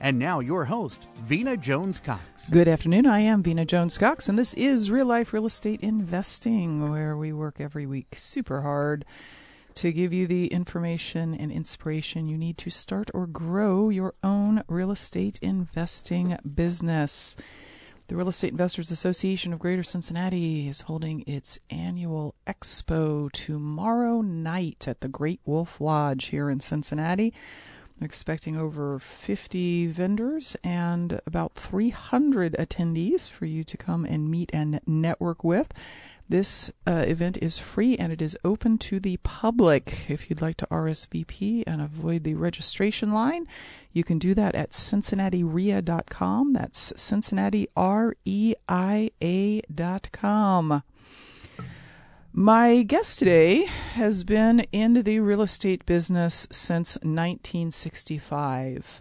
And now, your host, Vena Jones Cox. Good afternoon. I am Vena Jones Cox, and this is Real Life Real Estate Investing, where we work every week super hard to give you the information and inspiration you need to start or grow your own real estate investing business. The Real Estate Investors Association of Greater Cincinnati is holding its annual expo tomorrow night at the Great Wolf Lodge here in Cincinnati. They're expecting over 50 vendors and about 300 attendees for you to come and meet and network with. This uh, event is free and it is open to the public. If you'd like to RSVP and avoid the registration line, you can do that at cincinnatirea.com. That's cincinnatirea.com. My guest today has been in the real estate business since 1965.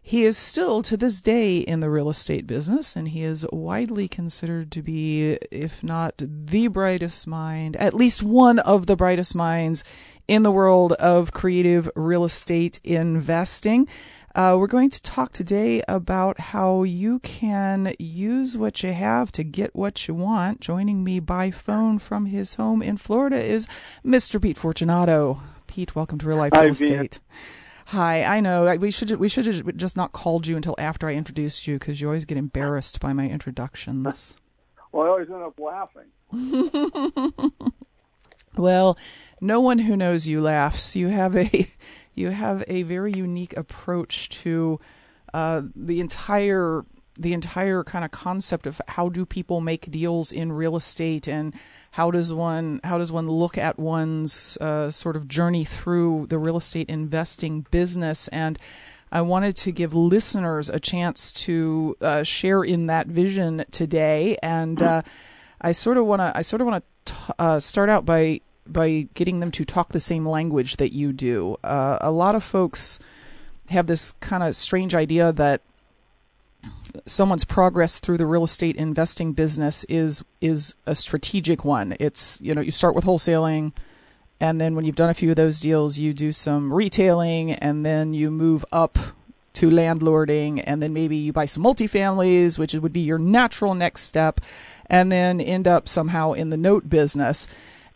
He is still to this day in the real estate business, and he is widely considered to be, if not the brightest mind, at least one of the brightest minds in the world of creative real estate investing. Uh, we're going to talk today about how you can use what you have to get what you want. Joining me by phone from his home in Florida is Mr. Pete Fortunato. Pete, welcome to Real Life Real Estate. Hi, I know we should we should have just not called you until after I introduced you because you always get embarrassed by my introductions. Well, I always end up laughing. well, no one who knows you laughs. You have a you have a very unique approach to uh, the entire the entire kind of concept of how do people make deals in real estate and how does one how does one look at one's uh, sort of journey through the real estate investing business? And I wanted to give listeners a chance to uh, share in that vision today. And uh, I sort of want to I sort of want to uh, start out by by getting them to talk the same language that you do. Uh, a lot of folks have this kind of strange idea that someone's progress through the real estate investing business is is a strategic one. It's you know you start with wholesaling, and then when you've done a few of those deals, you do some retailing, and then you move up to landlording, and then maybe you buy some multifamilies, which would be your natural next step, and then end up somehow in the note business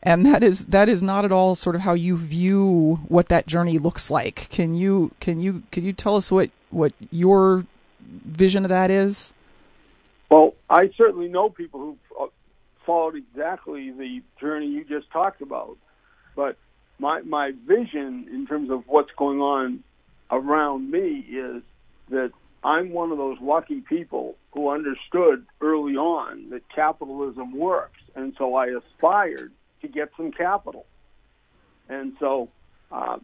and that is that is not at all sort of how you view what that journey looks like. Can you can you can you tell us what what your vision of that is? Well, I certainly know people who uh, followed exactly the journey you just talked about, but my my vision in terms of what's going on around me is that I'm one of those lucky people who understood early on that capitalism works, and so I aspired to get some capital. And so, uh,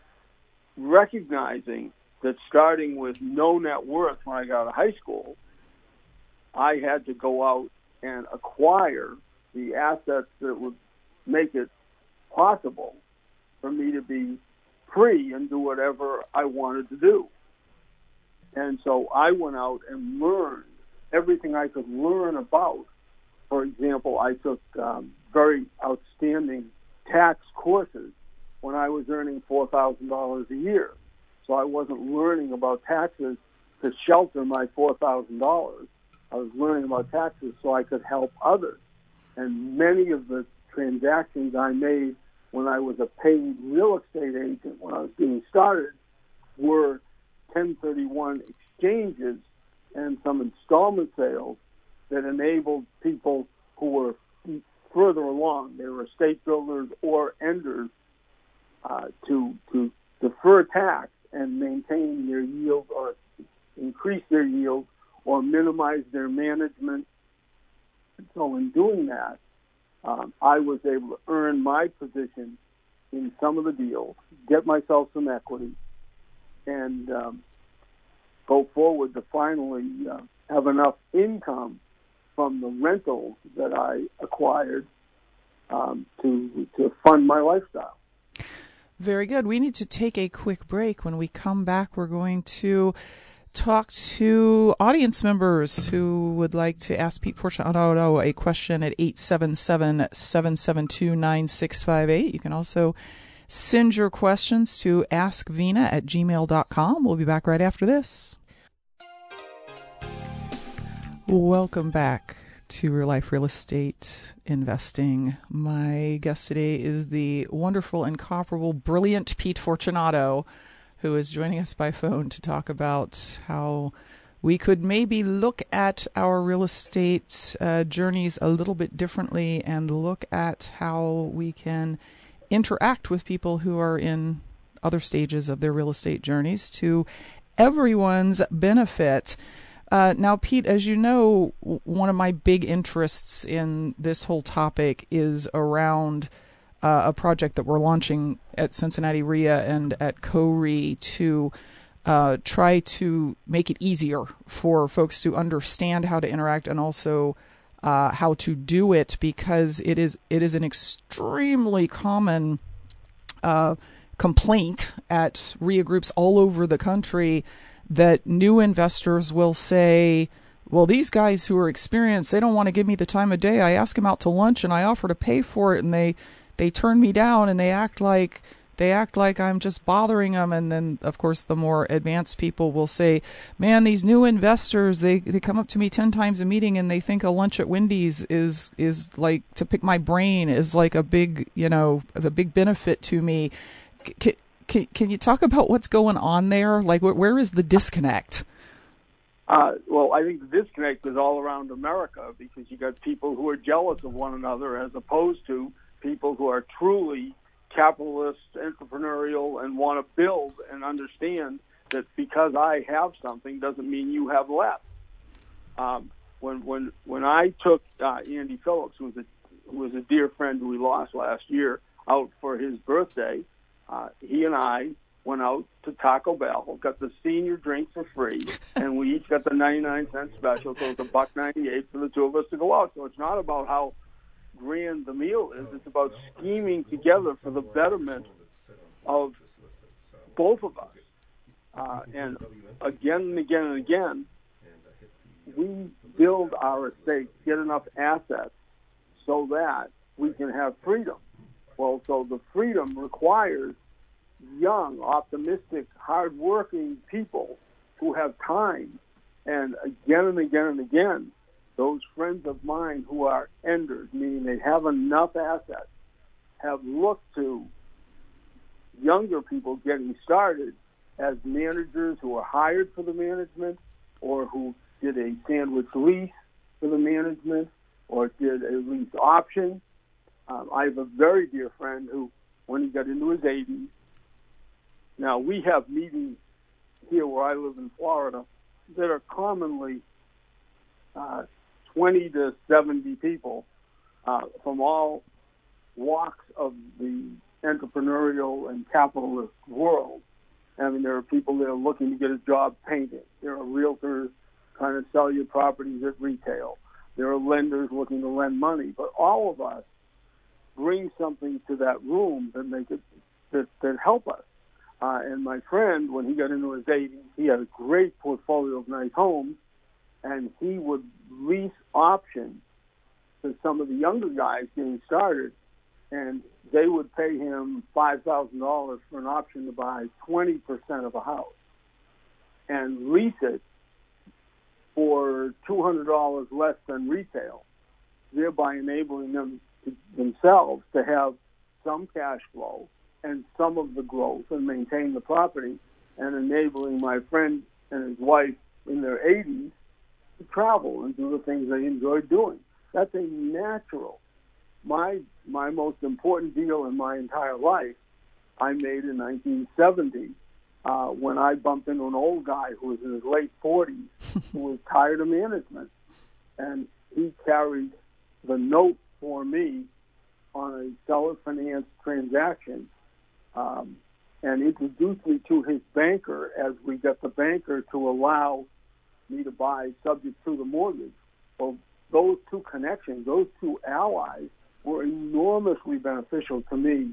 recognizing that starting with no net worth when I got out of high school, I had to go out and acquire the assets that would make it possible for me to be free and do whatever I wanted to do. And so I went out and learned everything I could learn about. For example, I took um, very outstanding tax courses when I was earning four thousand dollars a year. So I wasn't learning about taxes to shelter my four thousand dollars. I was learning about taxes so I could help others. And many of the transactions I made when I was a paid real estate agent when I was getting started were 1031 exchanges and some installment sales that enabled people who were further along. They were estate builders or enders uh, to to defer tax and maintain their yield or increase their yield or minimize their management. And so, in doing that, um, I was able to earn my position in some of the deals, get myself some equity, and um, go forward to finally uh, have enough income from the rentals that I acquired um, to to fund my lifestyle. Very good. We need to take a quick break. When we come back, we're going to talk to audience members who would like to ask Pete Fortunato a question at 877 772 9658. You can also send your questions to askvena at gmail.com. We'll be back right after this. Welcome back to Real Life Real Estate Investing. My guest today is the wonderful, incomparable, brilliant Pete Fortunato who is joining us by phone to talk about how we could maybe look at our real estate uh, journeys a little bit differently and look at how we can interact with people who are in other stages of their real estate journeys to everyone's benefit. Uh, now, Pete, as you know, one of my big interests in this whole topic is around uh, a project that we're launching at Cincinnati REIA and at CoRE to uh, try to make it easier for folks to understand how to interact and also uh, how to do it because it is it is an extremely common uh, complaint at REIA groups all over the country that new investors will say, well, these guys who are experienced, they don't want to give me the time of day. I ask them out to lunch and I offer to pay for it, and they they turn me down and they act like they act like I'm just bothering them and then of course the more advanced people will say man these new investors they they come up to me 10 times a meeting and they think a lunch at Wendy's is is like to pick my brain is like a big you know a big benefit to me can, can you talk about what's going on there like where, where is the disconnect uh, well, I think the disconnect is all around America because you got people who are jealous of one another as opposed to people who are truly capitalist, entrepreneurial, and want to build and understand that because I have something doesn't mean you have less. Um, when when when I took uh, Andy Phillips, who was a who was a dear friend who we lost last year, out for his birthday, uh, he and I went out to Taco Bell, got the senior drink for free, and we each got the 99 cent special, so it's a buck 98 for the two of us to go out. So it's not about how grand the meal is. It's about scheming together for the betterment of both of us. Uh, and again and again and again, we build our estate, get enough assets so that we can have freedom. Well, so the freedom requires young, optimistic, hardworking people who have time. And again and again and again, those friends of mine who are enders, meaning they have enough assets, have looked to younger people getting started as managers who are hired for the management or who did a sandwich lease for the management or did a lease option. Um, I have a very dear friend who, when he got into his 80s, now we have meetings here where I live in Florida that are commonly uh, 20 to 70 people uh, from all walks of the entrepreneurial and capitalist world. I mean, there are people that are looking to get a job painting. There are realtors trying to sell you properties at retail. There are lenders looking to lend money. But all of us bring something to that room that make it that, that help us. Uh, and my friend, when he got into his 80s, he had a great portfolio of nice homes, and he would lease options to some of the younger guys getting started, and they would pay him five thousand dollars for an option to buy twenty percent of a house and lease it for two hundred dollars less than retail, thereby enabling them to, themselves to have some cash flow and some of the growth and maintain the property, and enabling my friend and his wife in their 80s to travel and do the things they enjoy doing. That's a natural my my most important deal in my entire life, I made in 1970 uh, when I bumped into an old guy who was in his late 40s who was tired of management, and he carried the note for me on a seller finance transaction. Um, and introduced me to his banker as we got the banker to allow me to buy subject to the mortgage. Well, those two connections, those two allies, were enormously beneficial to me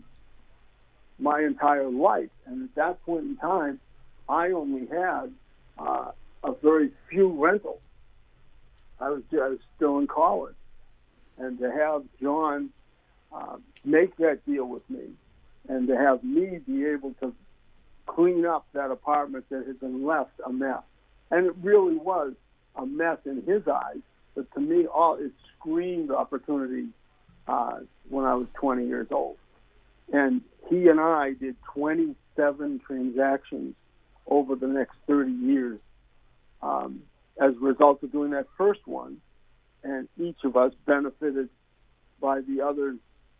my entire life. And at that point in time, I only had uh, a very few rentals. I was, I was still in college. And to have John uh, make that deal with me and to have me be able to clean up that apartment that had been left a mess. And it really was a mess in his eyes, but to me, all it screamed opportunity uh, when I was 20 years old. And he and I did 27 transactions over the next 30 years um, as a result of doing that first one. And each of us benefited by the other's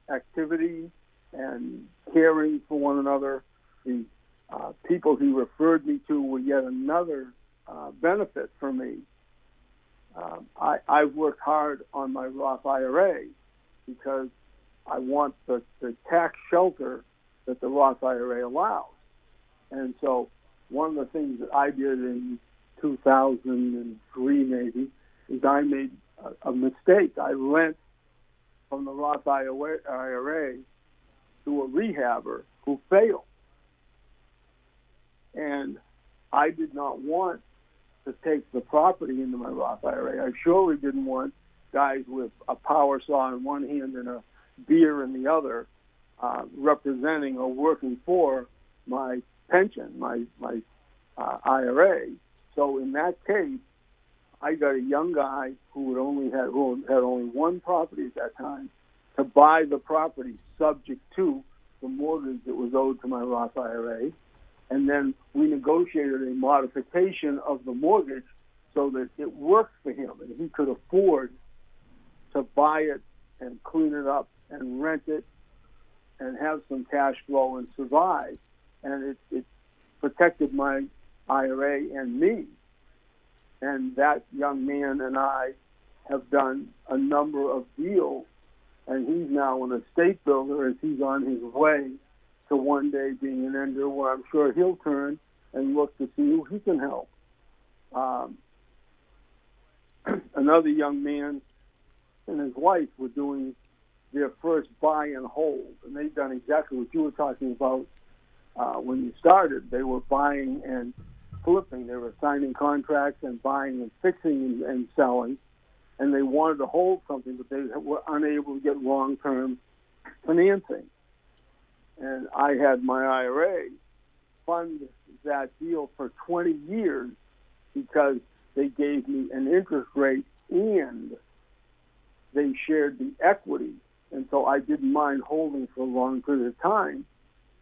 activity and caring for one another. The uh, people he referred me to were yet another uh, benefit for me. Um, I, I've worked hard on my Roth IRA because I want the, the tax shelter that the Roth IRA allows. And so one of the things that I did in 2003 maybe is I made a, a mistake. I lent from the Roth IRA to a rehabber who failed. And I did not want to take the property into my Roth IRA. I surely didn't want guys with a power saw in one hand and a beer in the other uh, representing or working for my pension, my my uh, IRA. So in that case, I got a young guy who would only had who had only one property at that time to buy the property subject to the mortgage that was owed to my Roth IRA. And then we negotiated a modification of the mortgage so that it worked for him and he could afford to buy it and clean it up and rent it and have some cash flow and survive. And it, it protected my IRA and me. And that young man and I have done a number of deals and he's now an estate builder as he's on his way to one day being an ender where I'm sure he'll turn and look to see who he can help. Um, another young man and his wife were doing their first buy and hold, and they've done exactly what you were talking about uh, when you started. They were buying and flipping. They were signing contracts and buying and fixing and, and selling and they wanted to hold something, but they were unable to get long-term financing. And I had my IRA fund that deal for 20 years because they gave me an interest rate and they shared the equity. And so I didn't mind holding for a long period of time.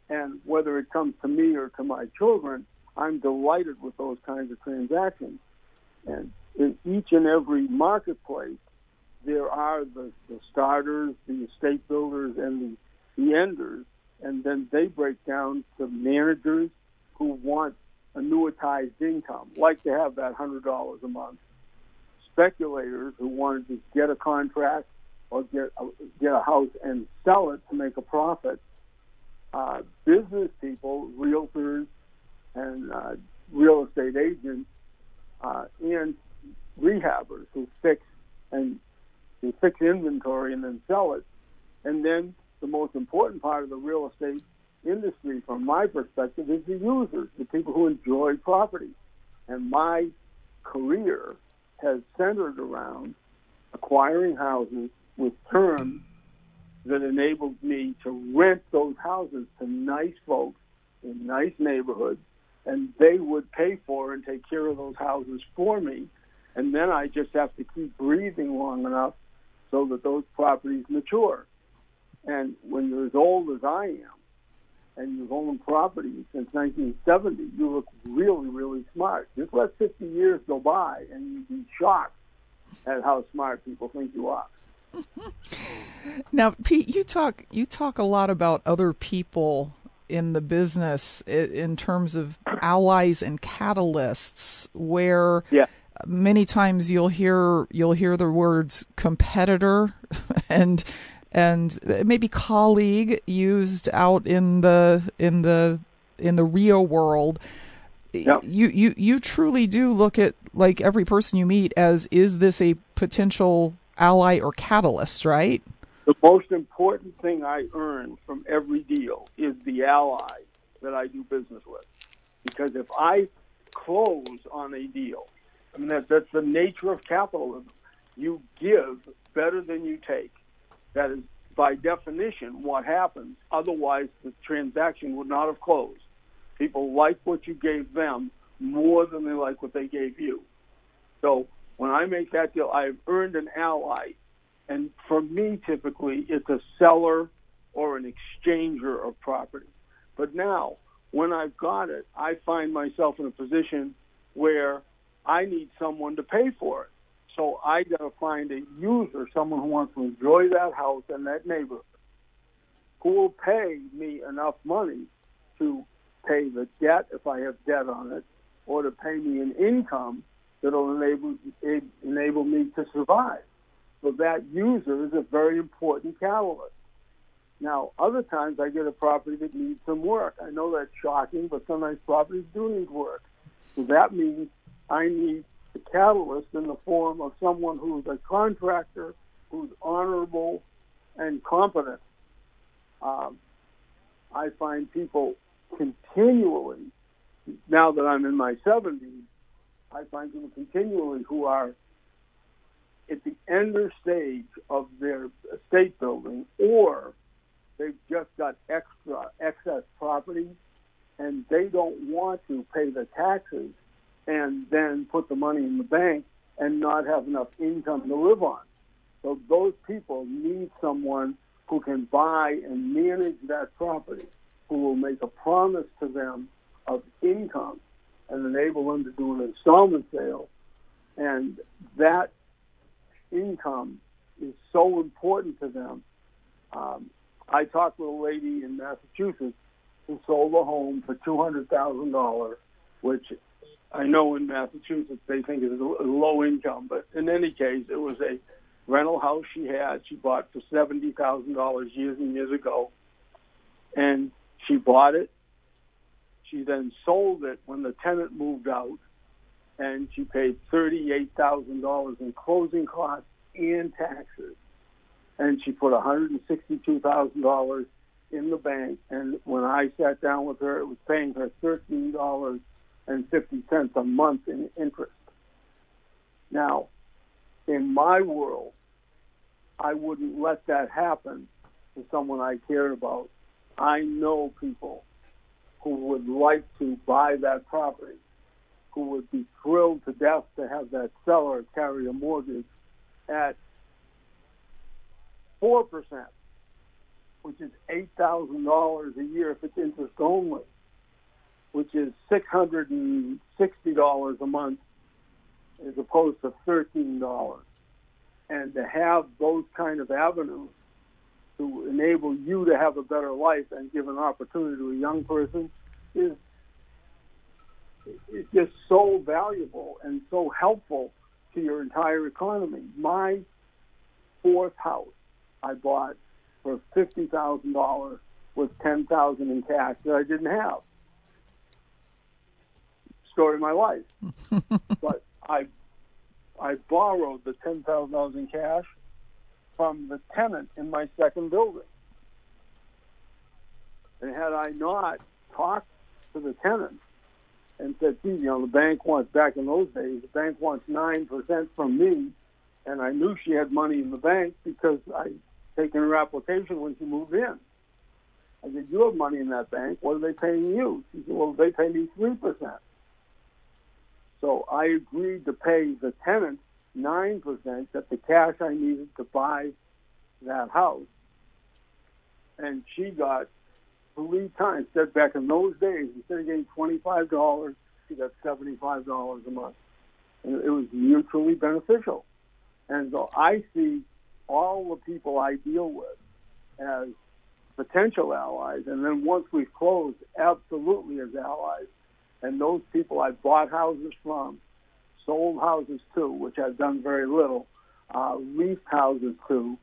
And whether it comes to me or to my children, I'm delighted with those kinds of transactions. And in each and every marketplace, there are the, the starters, the estate builders, and the, the enders, and then they break down to managers who want annuitized income, like to have that hundred dollars a month. Speculators who want to just get a contract or get a, get a house and sell it to make a profit. Uh, business people, realtors, and uh, real estate agents, uh, and rehabbers who fix and who fix inventory and then sell it. And then the most important part of the real estate industry, from my perspective, is the users, the people who enjoy property. And my career has centered around acquiring houses with terms that enabled me to rent those houses to nice folks in nice neighborhoods, and they would pay for and take care of those houses for me and then I just have to keep breathing long enough so that those properties mature. And when you're as old as I am, and you've owned property since 1970, you look really, really smart. Just let 50 years go by, and you'd be shocked at how smart people think you are. now, Pete, you talk you talk a lot about other people in the business in terms of allies and catalysts, where yeah. Many times you'll hear you'll hear the words competitor and and maybe colleague used out in the in the in the REIA world. Yep. You, you you truly do look at like every person you meet as is this a potential ally or catalyst, right? The most important thing I earn from every deal is the ally that I do business with. Because if I close on a deal, I mean that, that's the nature of capitalism. You give better than you take. That is by definition what happens. Otherwise the transaction would not have closed. People like what you gave them more than they like what they gave you. So when I make that deal, I've earned an ally. And for me, typically, it's a seller or an exchanger of property. But now, when I've got it, I find myself in a position where I need someone to pay for it. So I got to find a user, someone who wants to enjoy that house and that neighborhood, who will pay me enough money to pay the debt if I have debt on it, or to pay me an income that'll enable enable me to survive. So that user is a very important catalyst. Now, other times I get a property that needs some work. I know that's shocking, but sometimes properties do need work. So that means I need the catalyst in the form of someone who's a contractor, who's honorable and competent. Um, I find people continually, now that I'm in my 70s, I find people continually who are at the ender stage of their estate building, or they've just got extra excess property, and they don't want to pay the taxes and then put the money in the bank and not have enough income to live on. So those people need someone who can buy and manage that property, who will make a promise to them of income and enable them to do an installment sale. And that income is so important to them. Um, I talked with a lady in Massachusetts who sold a home for two hundred thousand dollars, which I know in Massachusetts they think is a low income, but in any case, it was a rental house she had. She bought for seventy thousand dollars years and years ago, and she bought it she then sold it when the tenant moved out, and she paid thirty-eight thousand dollars in closing costs and taxes, and she put one hundred and sixty-two thousand dollars in the bank. And when I sat down with her, it was paying her thirteen dollars and fifty cents a month in interest. Now, in my world, I wouldn't let that happen to someone I cared about. I know people who would like to buy that property, who would be thrilled to death to have that seller carry a mortgage at 4%, which is $8,000 a year if it's interest only, which is $660 a month as opposed to $13. And to have those kind of avenues to enable you to have a better life and give an opportunity to a young person is it's just so valuable and so helpful to your entire economy. My fourth house I bought for fifty thousand dollars with ten thousand in cash that I didn't have. Story of my life. but I I borrowed the ten thousand dollars in cash from the tenant in my second building. And had I not talked to the tenant and said, "Gee, you know, the bank wants back in those days, the bank wants nine percent from me," and I knew she had money in the bank because I taken her application when she moved in. I said, "You have money in that bank. What are they paying you?" She said, "Well, they pay me three percent." So I agreed to pay the tenant nine percent that the cash I needed to buy that house, and she got three times. Said back in those days, instead of getting twenty five dollars, she got seventy five dollars a month, and it was mutually beneficial. And so I see all the people I deal with as potential allies, and then once we've closed, absolutely as allies. And those people I bought houses from, sold houses to, which I've done very little, uh, leased houses to,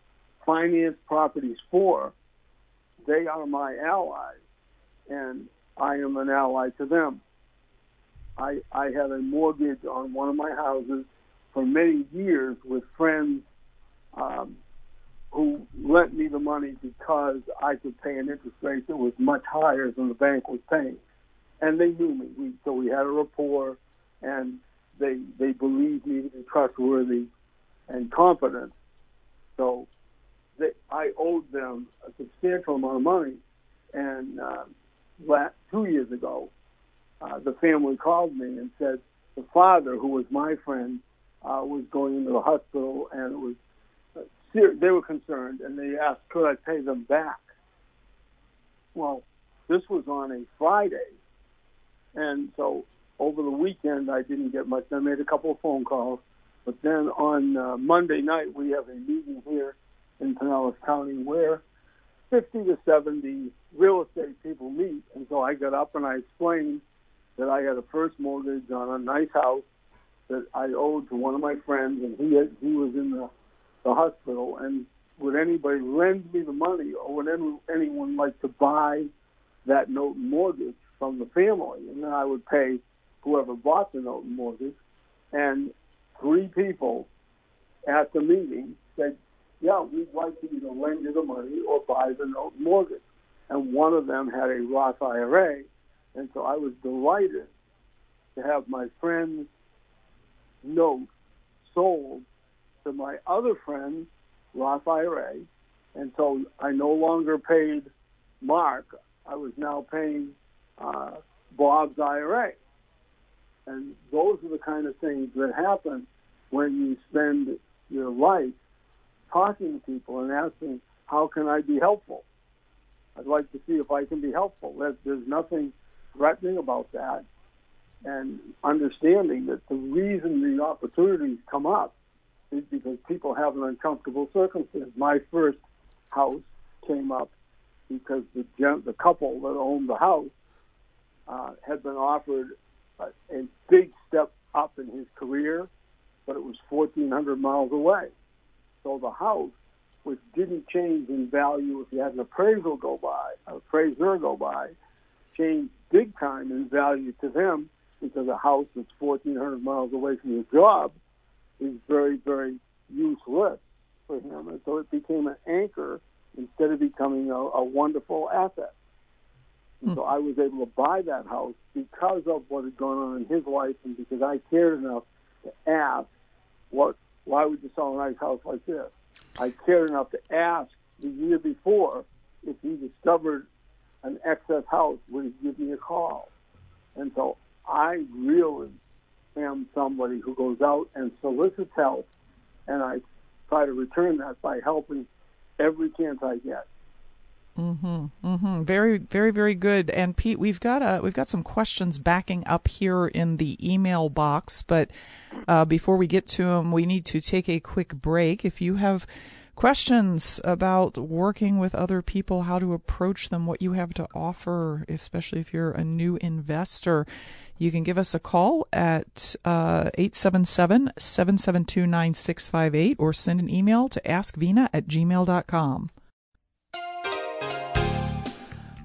financed properties for, they are my allies, and I am an ally to them. I, I had a mortgage on one of my houses for many years with friends um, who lent me the money because I could pay an interest rate that was much higher than the bank was paying. And they knew me. We, so we had a rapport, and they they believed me to be trustworthy and competent. So they, I owed them a substantial amount of money. And uh, last, two years ago, uh, the family called me and said the father, who was my friend, uh, was going into the hospital, and it was uh, ser- they were concerned, and they asked, could I pay them back? Well, this was on a Friday, and so over the weekend I didn't get much. I made a couple of phone calls, but then on uh, Monday night we have a meeting here in Pinellas County where 50 to 70 real estate people meet. And so I got up and I explained that I had a first mortgage on a nice house that I owed to one of my friends, and he had, he was in the, the hospital. And would anybody lend me the money, or would any, anyone like to buy that note mortgage from the family? And then I would pay whoever bought the note and mortgage. And three people at the meeting said, "Yeah, we'd like to either lend you the money or buy the note mortgage." And one of them had a Roth IRA, and so I was delighted to have my friend's note sold to my other friend's Roth IRA. And so I no longer paid Mark. I was now paying uh, Bob's IRA. And those are the kind of things that happen when you spend your life talking to people and asking, how can I be helpful? I'd like to see if I can be helpful. There's nothing threatening about that. And understanding that the reason the opportunities come up is because people have an uncomfortable circumstance. My first house came up because the gen- the couple that owned the house uh, had been offered a, a big step up in his career, but it was 1,400 miles away. So the house, which didn't change in value if you had an appraisal go by, an appraiser go by, changed big time in value to them because a house that's 1,400 miles away from your job is very, very useless for him. And so it became an anchor instead of becoming a, a wonderful asset. And so I was able to buy that house because of what had gone on in his life and because I cared enough to ask, what, why would you sell a nice house like this? I cared enough to ask the year before if he discovered an excess house, would he give me a call? And so I really am somebody who goes out and solicits help, and I try to return that by helping every chance I get. Mm-hmm. Mm-hmm. Very, very, very good. And Pete, we've got a we've got some questions backing up here in the email box, but uh, before we get to them, we need to take a quick break. If you have questions about working with other people, how to approach them, what you have to offer, especially if you're a new investor, you can give us a call at uh, 877 772 9658 or send an email to askvena at gmail.com.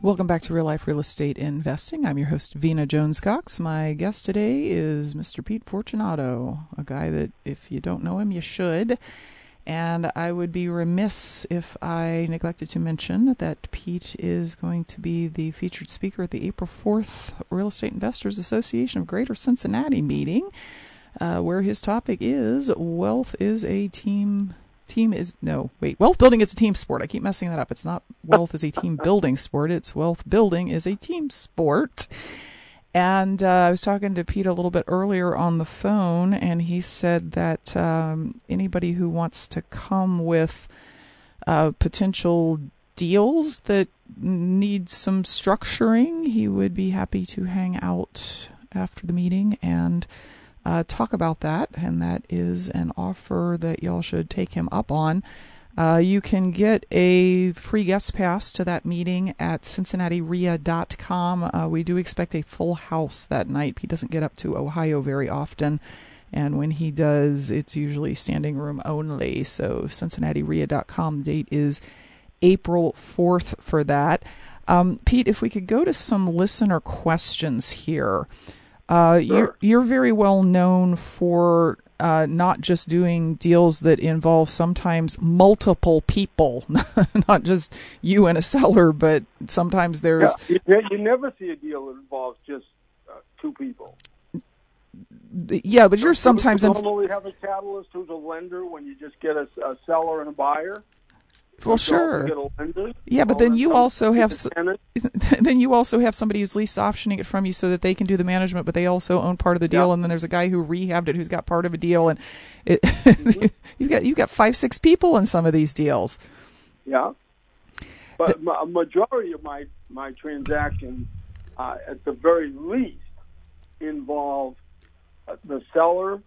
Welcome back to Real Life Real Estate Investing. I'm your host, Vena Jones Cox. My guest today is Mr. Pete Fortunato, a guy that, if you don't know him, you should. And I would be remiss if I neglected to mention that Pete is going to be the featured speaker at the April 4th Real Estate Investors Association of Greater Cincinnati meeting, uh, where his topic is Wealth is a Team team is no wait wealth building is a team sport. I keep messing that up. It's not wealth is a team building sport. It's wealth building is a team sport. And uh, i was talking to pete a little bit earlier on the phone and he said that um, anybody who wants to come with uh, potential deals that need some structuring he would be happy to hang out after the meeting and uh, talk about that, and that is an offer that y'all should take him up on. Uh, you can get a free guest pass to that meeting at cincinnatirea.com. Uh, we do expect a full house that night. He doesn't get up to Ohio very often, and when he does, it's usually standing room only. So, cincinnatirea.com. Date is April 4th for that. Um, Pete, if we could go to some listener questions here. Uh, sure. You're you're very well known for uh, not just doing deals that involve sometimes multiple people, not just you and a seller, but sometimes there's. Yeah, you, you never see a deal that involves just uh, two people. Yeah, but you're sometimes. You normally have a catalyst who's a lender when you just get a, a seller and a buyer. Well, sure. Yeah, but then you also have then you also have somebody who's lease optioning it from you so that they can do the management, but they also own part of the deal. Yeah. And then there's a guy who rehabbed it who's got part of a deal, and it, mm-hmm. you've got you've got five six people in some of these deals. Yeah, but a majority of my my transactions, uh, at the very least, involve uh, the seller,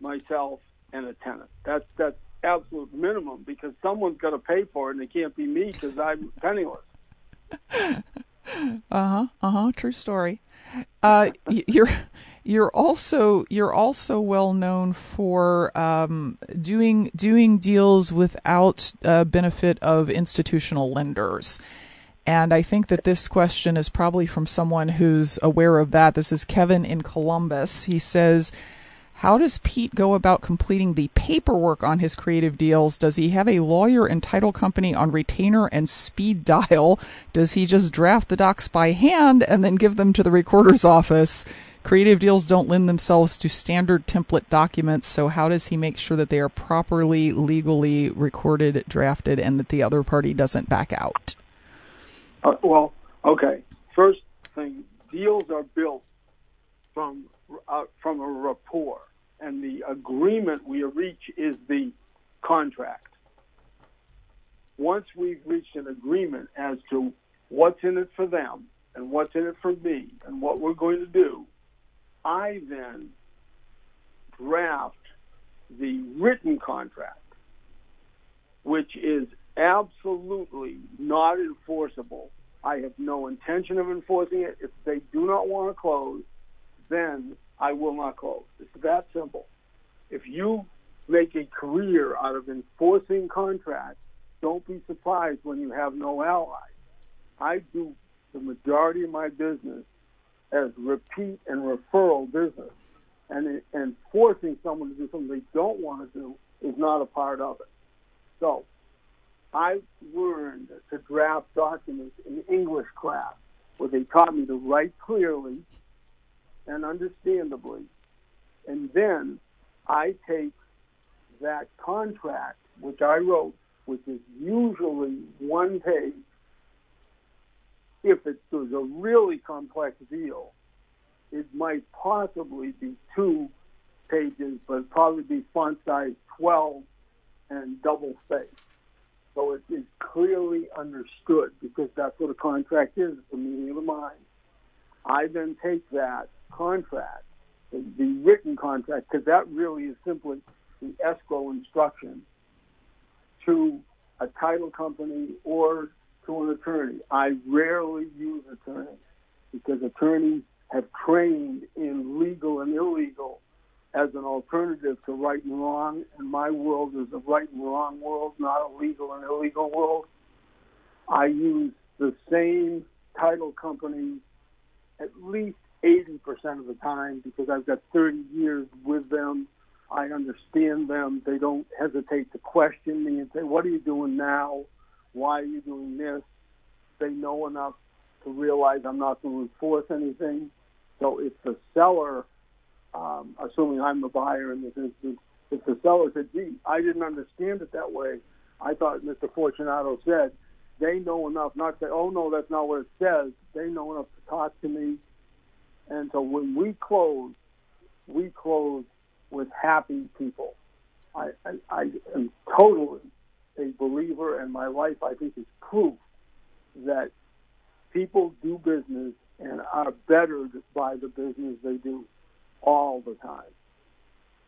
myself, and a tenant. That's that's absolute minimum because someone's got to pay for it, and it can't be me because I'm penniless. uh huh. Uh huh. True story. Uh, you're you're also you're also well known for um, doing doing deals without uh, benefit of institutional lenders. And I think that this question is probably from someone who's aware of that. This is Kevin in Columbus. He says, how does Pete go about completing the paperwork on his creative deals? Does he have a lawyer and title company on retainer and speed dial? Does he just draft the docs by hand and then give them to the recorder's office? Creative deals don't lend themselves to standard template documents, so how does he make sure that they are properly legally recorded, drafted, and that the other party doesn't back out? Uh, well, okay. First thing, deals are built from uh, from a rapport, and the agreement we reach is the contract. Once we've reached an agreement as to what's in it for them and what's in it for me and what we're going to do, I then draft the written contract, which is absolutely not enforceable. I have no intention of enforcing it. If they do not want to close, then I will not close. It's that simple. If you make a career out of enforcing contracts, don't be surprised when you have no allies. I do the majority of my business as repeat and referral business, and, and forcing someone to do something they don't want to do is not a part of it. So I learned to draft documents in English class where they taught me to write clearly and understandably. And then I take that contract, which I wrote, which is usually one page. If it was a really complex deal, it might possibly be two pages, but probably be font size 12 and double spaced. So it is clearly understood because that's what a contract is, it's the meeting of the mind. I then take that contract, the, the written contract, because that really is simply the escrow instruction to a title company or to an attorney. I rarely use attorneys because attorneys have trained in legal and illegal as an alternative to right and wrong, and my world is a right and wrong world, not a legal and illegal world. I use the same title company at least 80% of the time because I've got 30 years with them. I understand them. They don't hesitate to question me and say, What are you doing now? Why are you doing this? They know enough to realize I'm not going to enforce anything. So if the seller, um, assuming I'm the buyer in this instance, if the seller said, gee, I didn't understand it that way, I thought Mr. Fortunato said, they know enough not to say, oh, no, that's not what it says. They know enough to talk to me and so when we close, we close with happy people. I, I, I am totally a believer, and my life, I think, is proof that people do business and are bettered by the business they do all the time.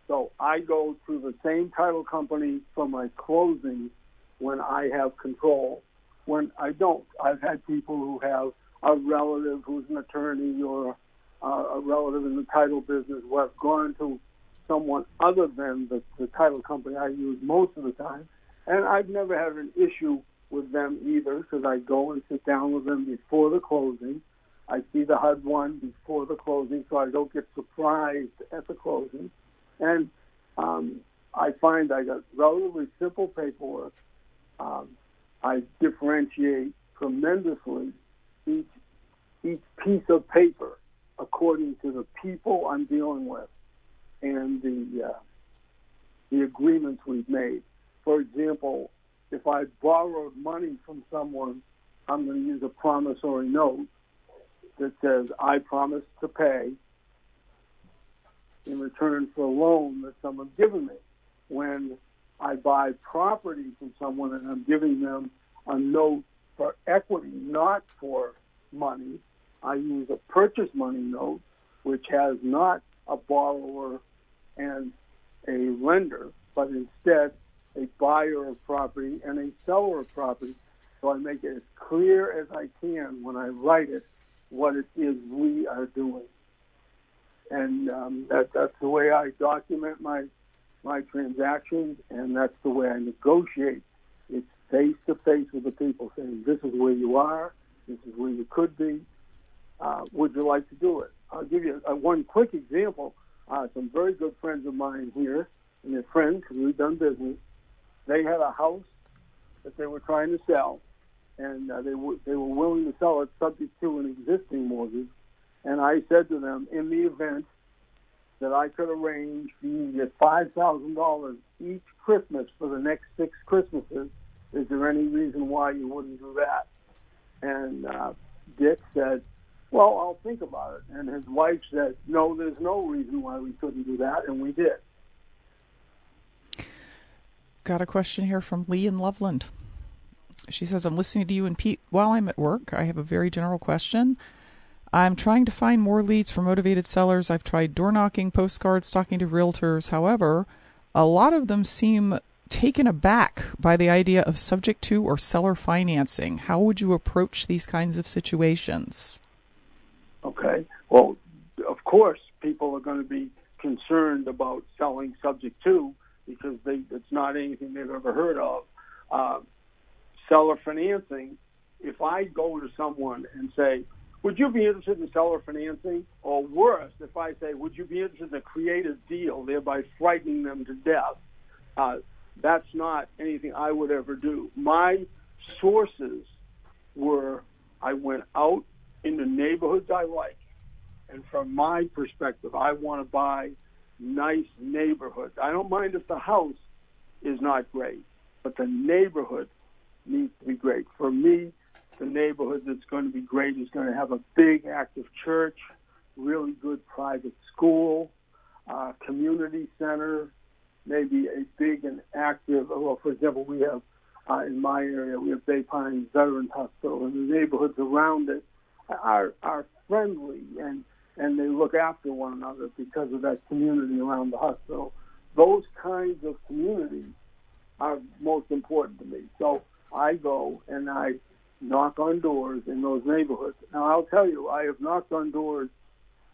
So I go to the same title company for my closing when I have control. When I don't, I've had people who have a relative who's an attorney or uh, a relative in the title business who have gone to someone other than the, the title company I use most of the time. And I've never had an issue with them either because I go and sit down with them before the closing. I see the HUD one before the closing so I don't get surprised at the closing. And um, I find I got relatively simple paperwork. I differentiate tremendously each each piece of paper according to the people I'm dealing with and the uh, the agreements we've made. For example, if I borrowed money from someone, I'm going to use a promissory note that says I promise to pay in return for a loan that someone's given me. When I buy property from someone and I'm giving them a note for equity, not for money, I use a purchase money note, which has not a borrower and a lender, but instead a buyer of property and a seller of property. So I make it as clear as I can when I write it what it is we are doing. And um, that, that's the way I document my my transactions, and that's the way I negotiate. It's face to face with the people, saying, "This is where you are. This is where you could be. Uh, would you like to do it?" I'll give you a, one quick example. Uh, some very good friends of mine here, and they're friends because we've done business. They had a house that they were trying to sell, and uh, they were they were willing to sell it subject to an existing mortgage. And I said to them, in the event that I could arrange for you to get five thousand dollars each Christmas for the next six Christmases, is there any reason why you wouldn't do that? And uh, Dick said, well, I'll think about it. And his wife said, no, there's no reason why we couldn't do that, and we did. Got a question here from Lee in Loveland. She says, I'm listening to you and Pete while I'm at work. I have a very general question. I'm trying to find more leads for motivated sellers. I've tried door knocking, postcards, talking to realtors. However, a lot of them seem taken aback by the idea of subject to or seller financing. How would you approach these kinds of situations? Okay. Well, of course, people are going to be concerned about selling subject to because they, it's not anything they've ever heard of. Uh, seller financing, if I go to someone and say, would you be interested in seller financing? Or worse, if I say, would you be interested in a creative deal, thereby frightening them to death? Uh, that's not anything I would ever do. My sources were I went out in the neighborhoods I like. And from my perspective, I want to buy nice neighborhoods. I don't mind if the house is not great, but the neighborhood needs to be great. For me, the neighborhood that's going to be great is going to have a big active church, really good private school, uh, community center, maybe a big and active. Well, for example, we have uh, in my area we have Bay Pines Veterans Hospital, and the neighborhoods around it are are friendly and and they look after one another because of that community around the hospital. Those kinds of communities are most important to me. So I go and I knock on doors in those neighborhoods. Now I'll tell you, I have knocked on doors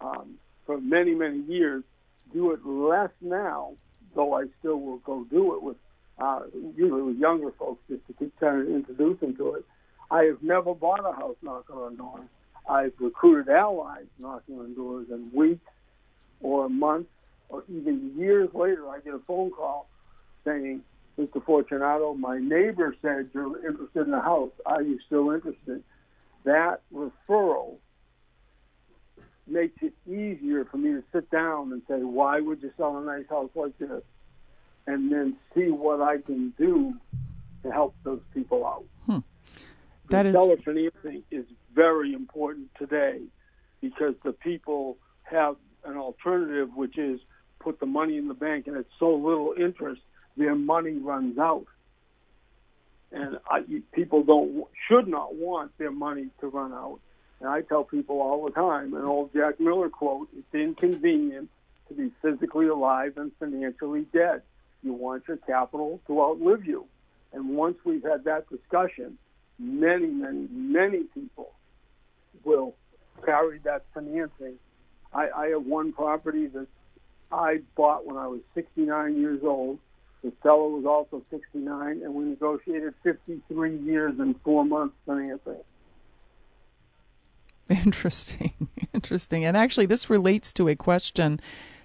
um, for many many years. Do it less now, though I still will go do it with uh, usually with younger folks just to keep trying to introduce them to it. I have never bought a house knocking on doors. I've recruited allies knocking on doors, and weeks or months or even years later, I get a phone call saying, Mr. Fortunato, my neighbor said you're interested in a house. Are you still interested? That referral makes it easier for me to sit down and say, why would you sell a nice house like this? And then see what I can do to help those people out. Hmm. That is... Seller financing is very important today because the people have an alternative, which is put the money in the bank and it's so little interest, their money runs out. And I, people don't should not want their money to run out. And I tell people all the time, an old Jack Miller quote: "It's inconvenient to be physically alive and financially dead. You want your capital to outlive you. And once we've had that discussion, many, many, many people will carry that financing. I, I have one property that I bought when I was 69 years old. The seller was also 69, and we negotiated 53 years and four months financing. Interesting, interesting. And actually, this relates to a question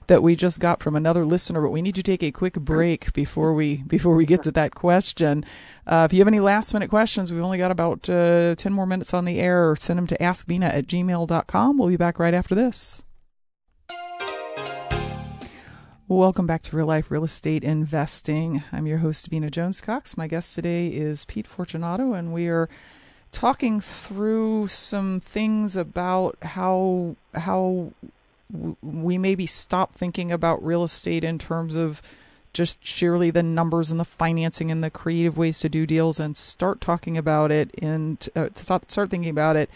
that we just got from another listener, but we need to take a quick break before we before we get to that question. Uh, if you have any last minute questions, we've only got about uh, 10 more minutes on the air. Send them to askvena at gmail.com. We'll be back right after this. Welcome back to Real Life Real Estate Investing. I'm your host, Vena Jones Cox. My guest today is Pete Fortunato, and we are talking through some things about how how we maybe stop thinking about real estate in terms of just sheerly the numbers and the financing and the creative ways to do deals and start talking about it and uh, start thinking about it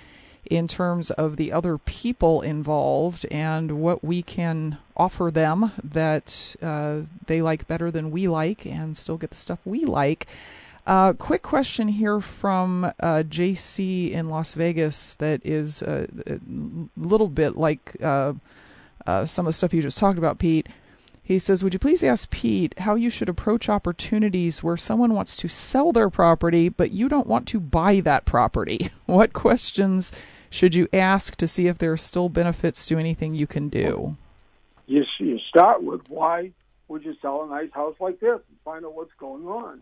in terms of the other people involved and what we can offer them that uh, they like better than we like and still get the stuff we like. Uh, quick question here from uh, JC in Las Vegas that is a, a little bit like uh, uh, some of the stuff you just talked about, Pete. He says, Would you please ask Pete how you should approach opportunities where someone wants to sell their property, but you don't want to buy that property? What questions should you ask to see if there are still benefits to anything you can do? You, you start with why would you sell a nice house like this and find out what's going on?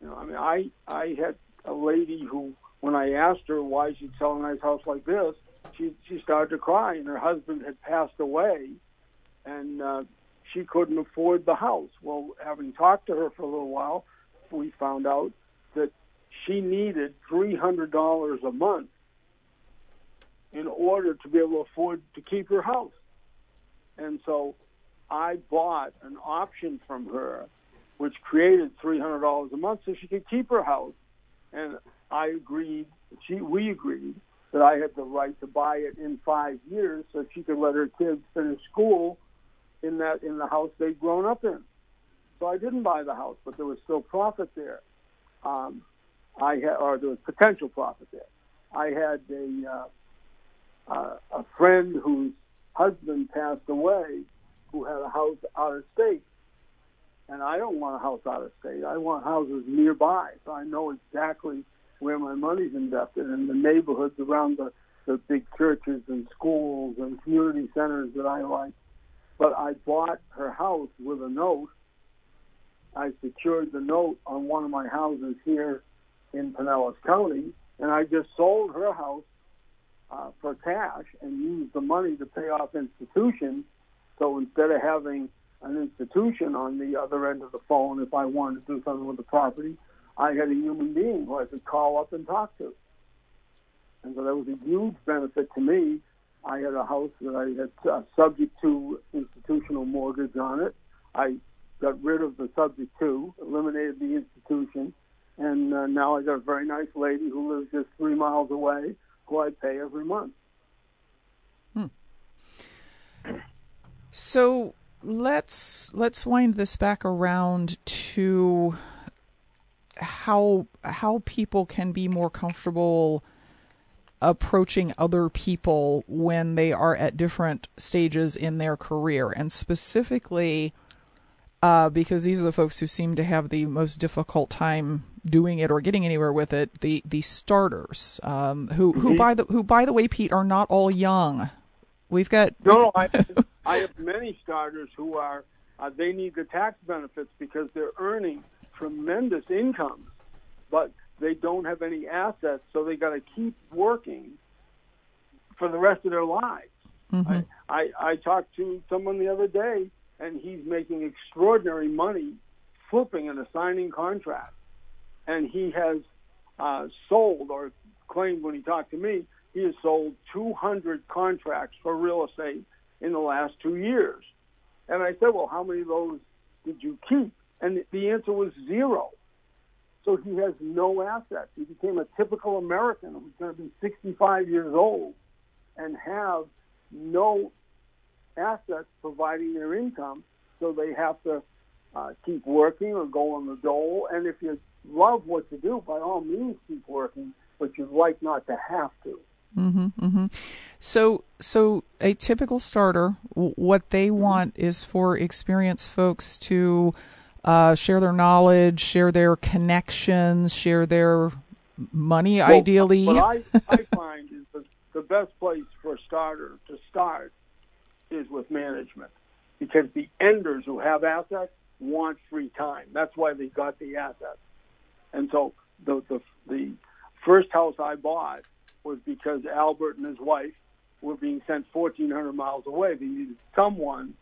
You know, I mean, I I had a lady who, when I asked her why she'd sell a nice house like this, she she started to cry, and her husband had passed away, and uh, she couldn't afford the house. Well, having talked to her for a little while, we found out that she needed three hundred dollars a month in order to be able to afford to keep her house. And so I bought an option from her which created three hundred dollars a month so she could keep her house. And I agreed she we agreed that I had the right to buy it in five years so she could let her kids finish school in that in the house they'd grown up in. So I didn't buy the house, but there was still profit there. Um, I had, or there was potential profit there. I had a uh, uh, a friend whose husband passed away, who had a house out of state, and I don't want a house out of state. I want houses nearby, so I know exactly where my money's invested in the neighborhoods around the, the big churches and schools and community centers that I like. But I bought her house with a note. I secured the note on one of my houses here in Pinellas County, and I just sold her house uh, for cash and use the money to pay off institutions. So instead of having an institution on the other end of the phone, if I wanted to do something with the property, I had a human being who I could call up and talk to. And so that was a huge benefit to me. I had a house that I had uh, subject to institutional mortgage on it. I got rid of the subject to, eliminated the institution, and uh, now I got a very nice lady who lives just three miles away who I pay every month. Hmm. So let's let's wind this back around to how how people can be more comfortable approaching other people when they are at different stages in their career and specifically uh, because these are the folks who seem to have the most difficult time doing it or getting anywhere with it the the starters um, who who mm-hmm. by the who by the way Pete are not all young we've got no, I, I have many starters who are uh, they need the tax benefits because they're earning tremendous incomes, but they don't have any assets, so they got to keep working for the rest of their lives. Mm-hmm. I, I I talked to someone the other day, and he's making extraordinary money flipping and assigning contracts, and he has uh, sold or claimed when he talked to me he has sold 200 contracts for real estate in the last two years. And I said, well, how many of those did you keep? And the answer was zero. So he has no assets. He became a typical American who's going to be 65 years old and have no assets providing their income, so they have to uh, keep working or go on the dole. And if you love what you do, by all means keep working, but you'd like not to have to. Mm-hmm, mm-hmm. So, so a typical starter, what they mm-hmm. want is for experienced folks to uh, share their knowledge, share their connections, share their money, well, ideally. What I, I find is the, the best place for a starter to start is with management, because the enders who have assets want free time. That's why they got the assets. And so the the the first house I bought was because Albert and his wife were being sent 1,400 miles away. They needed someone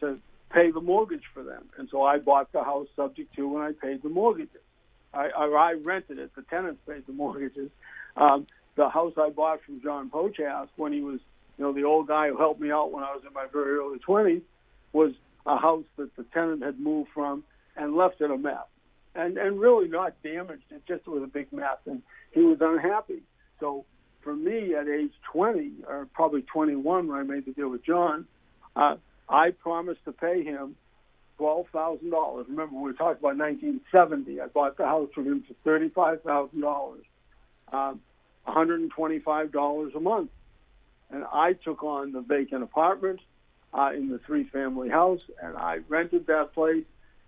to pay the mortgage for them, and so I bought the house subject to, and I paid the mortgages. I, or I rented it. The tenants paid the mortgages. Um, the house I bought from John Pochas when he was, you know, the old guy who helped me out when I was in my very early 20s, was a house that the tenant had moved from and left it a mess and and really not damaged. It just was a big mess, and he was unhappy. So for me, at age 20 or probably 21, when I made the deal with John, uh, I promised to pay him twelve thousand dollars. Remember, we were talking about 1970. I bought the house from him for thirty-five thousand dollars, um, one hundred and twenty-five dollars a month, and I took on the vacant apartment uh, in the three-family house, and I rented that place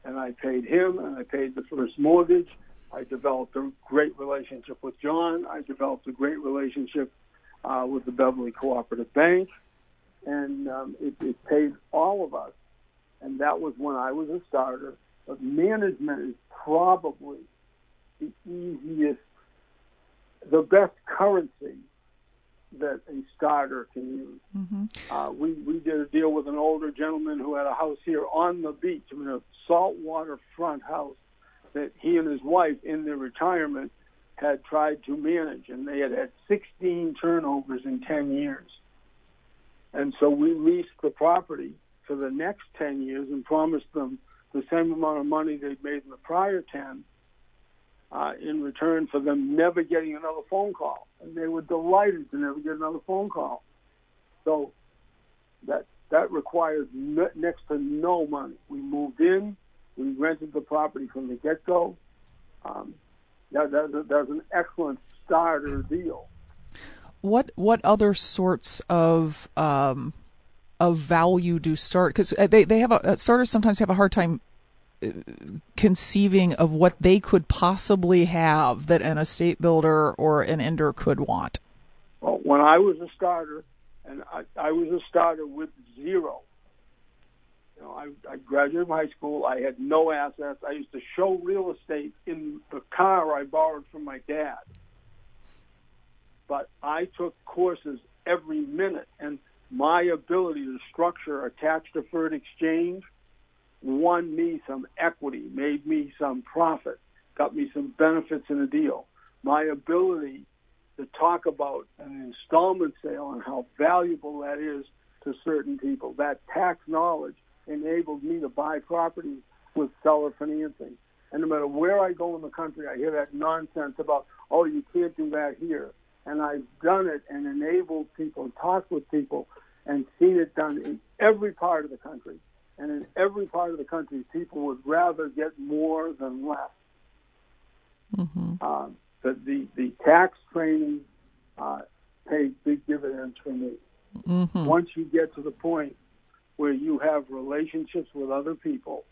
and I paid him, and I paid the first mortgage. I developed a great relationship with John. I developed a great relationship uh, with the Beverly Cooperative Bank, and um, it, it paid all of us. And that was when I was a starter. But management is probably the easiest, the best currency that a starter can use. Mm-hmm. Uh, we we did a deal with an older gentleman who had a house here on the beach, I mean a saltwater front house that he and his wife in their retirement had tried to manage, and they had had 16 turnovers in 10 years. And so we leased the property for the next 10 years and promised them the same amount of money they'd made in the prior 10 uh, in return for them never getting another phone call. And they were delighted to never get another phone call. So that that required n- next to no money. We moved in, we rented the property from the get go. Um, that, that, that was an excellent starter deal. What what other sorts of um, of value do start because uh, they they have a uh, starters sometimes have a hard time conceiving of what they could possibly have that an estate builder or an ender could want? Well, when I was a starter, and I, I was a starter with zero. You know, I, I graduated from high school. I had no assets. I used to show real estate in the car I borrowed from my dad. But I took courses every minute, and my ability to structure a tax deferred exchange won me some equity, made me some profit, got me some benefits in a deal. My ability to talk about an installment sale and how valuable that is to certain people, that tax knowledge enabled me to buy properties with seller financing. And no matter where I go in the country, I hear that nonsense about, oh, you can't do that here. And I've done it and enabled people, and talked with people, and seen it done in every part of the country. And in every part of the country, people would rather get more than less. Mm-hmm. Uh, the, the, the tax training uh, paid big dividends for me. Mm-hmm. Once you get to the point where you have relationships with other people,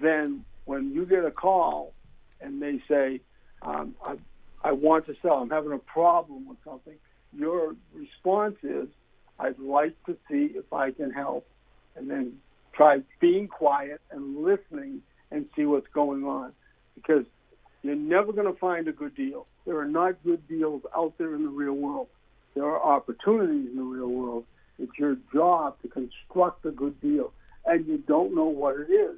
then when you get a call and they say, um, I, I want to sell, I'm having a problem with something, your response is, I'd like to see if I can help. And then try being quiet and listening and see what's going on because you're never going to find a good deal. There are not good deals out there in the real world. There are opportunities in the real world. It's your job to construct a good deal, and you don't know what it is.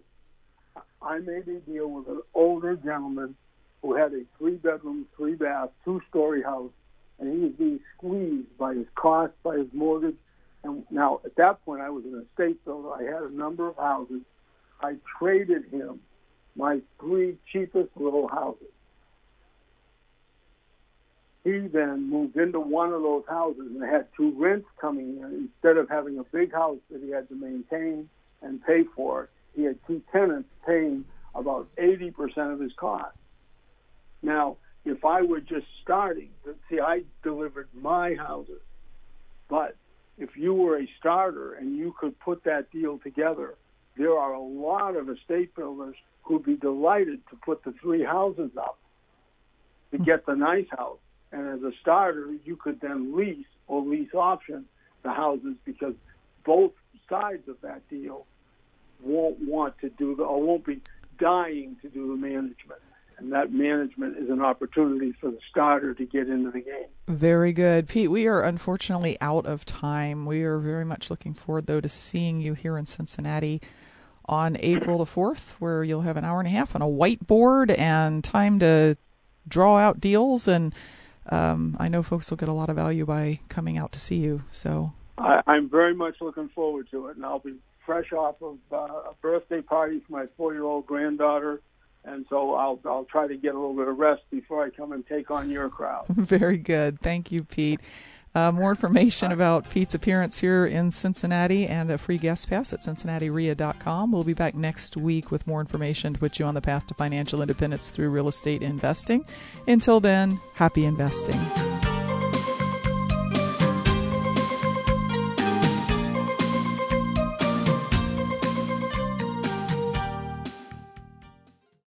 I made a deal with an older gentleman who had a three bedroom, three bath, two story house, and he was being squeezed by his cost, by his mortgage, and now, at that point, I was an estate builder. I had a number of houses. I traded him my three cheapest little houses. he then moved into one of those houses and had two rents coming in. Instead of having a big house that he had to maintain and pay for, he had two tenants paying about 80% of his cost. Now, if I were just starting, see, I delivered my houses, but if you were a starter and you could put that deal together, there are a lot of estate builders who'd be delighted to put the three houses up to hmm. get the nice house. And as a starter, you could then lease or lease option the houses because both sides of that deal won't want to do the or won't be dying to do the management. And that management is an opportunity for the starter to get into the game. Very good. Pete, we are unfortunately out of time. We are very much looking forward, though, to seeing you here in Cincinnati on April the 4th, where you'll have an hour and a half on a whiteboard and time to draw out deals. And um, I know folks will get a lot of value by coming out to see you. So I, I'm very much looking forward to it, and I'll be fresh off of uh, a birthday party for my four-year-old granddaughter, and so I'll I'll try to get a little bit of rest before I come and take on your crowd. Very good, thank you, Pete. Uh, more information about Pete's appearance here in Cincinnati and a free guest pass at cincinnatireia.com. We'll be back next week with more information to put you on the path to financial independence through real estate investing. Until then, happy investing.